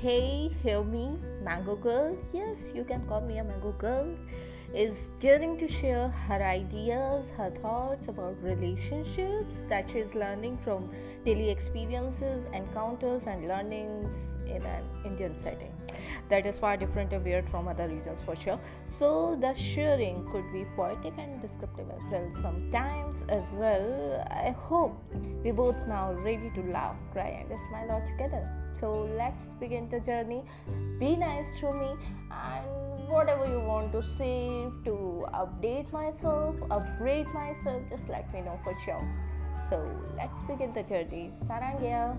Hey, hear me, Mango Girl. Yes, you can call me a Mango Girl. Is daring to share her ideas, her thoughts about relationships that she is learning from daily experiences, encounters, and learnings in an Indian setting. That is far different and weird from other regions for sure. So the sharing could be poetic and descriptive as well sometimes as well. I hope we both now ready to laugh, cry, and smile all together. So let's begin the journey. Be nice to me and whatever you want to say to update myself, upgrade myself, just let me know for sure. So let's begin the journey. Sarangya.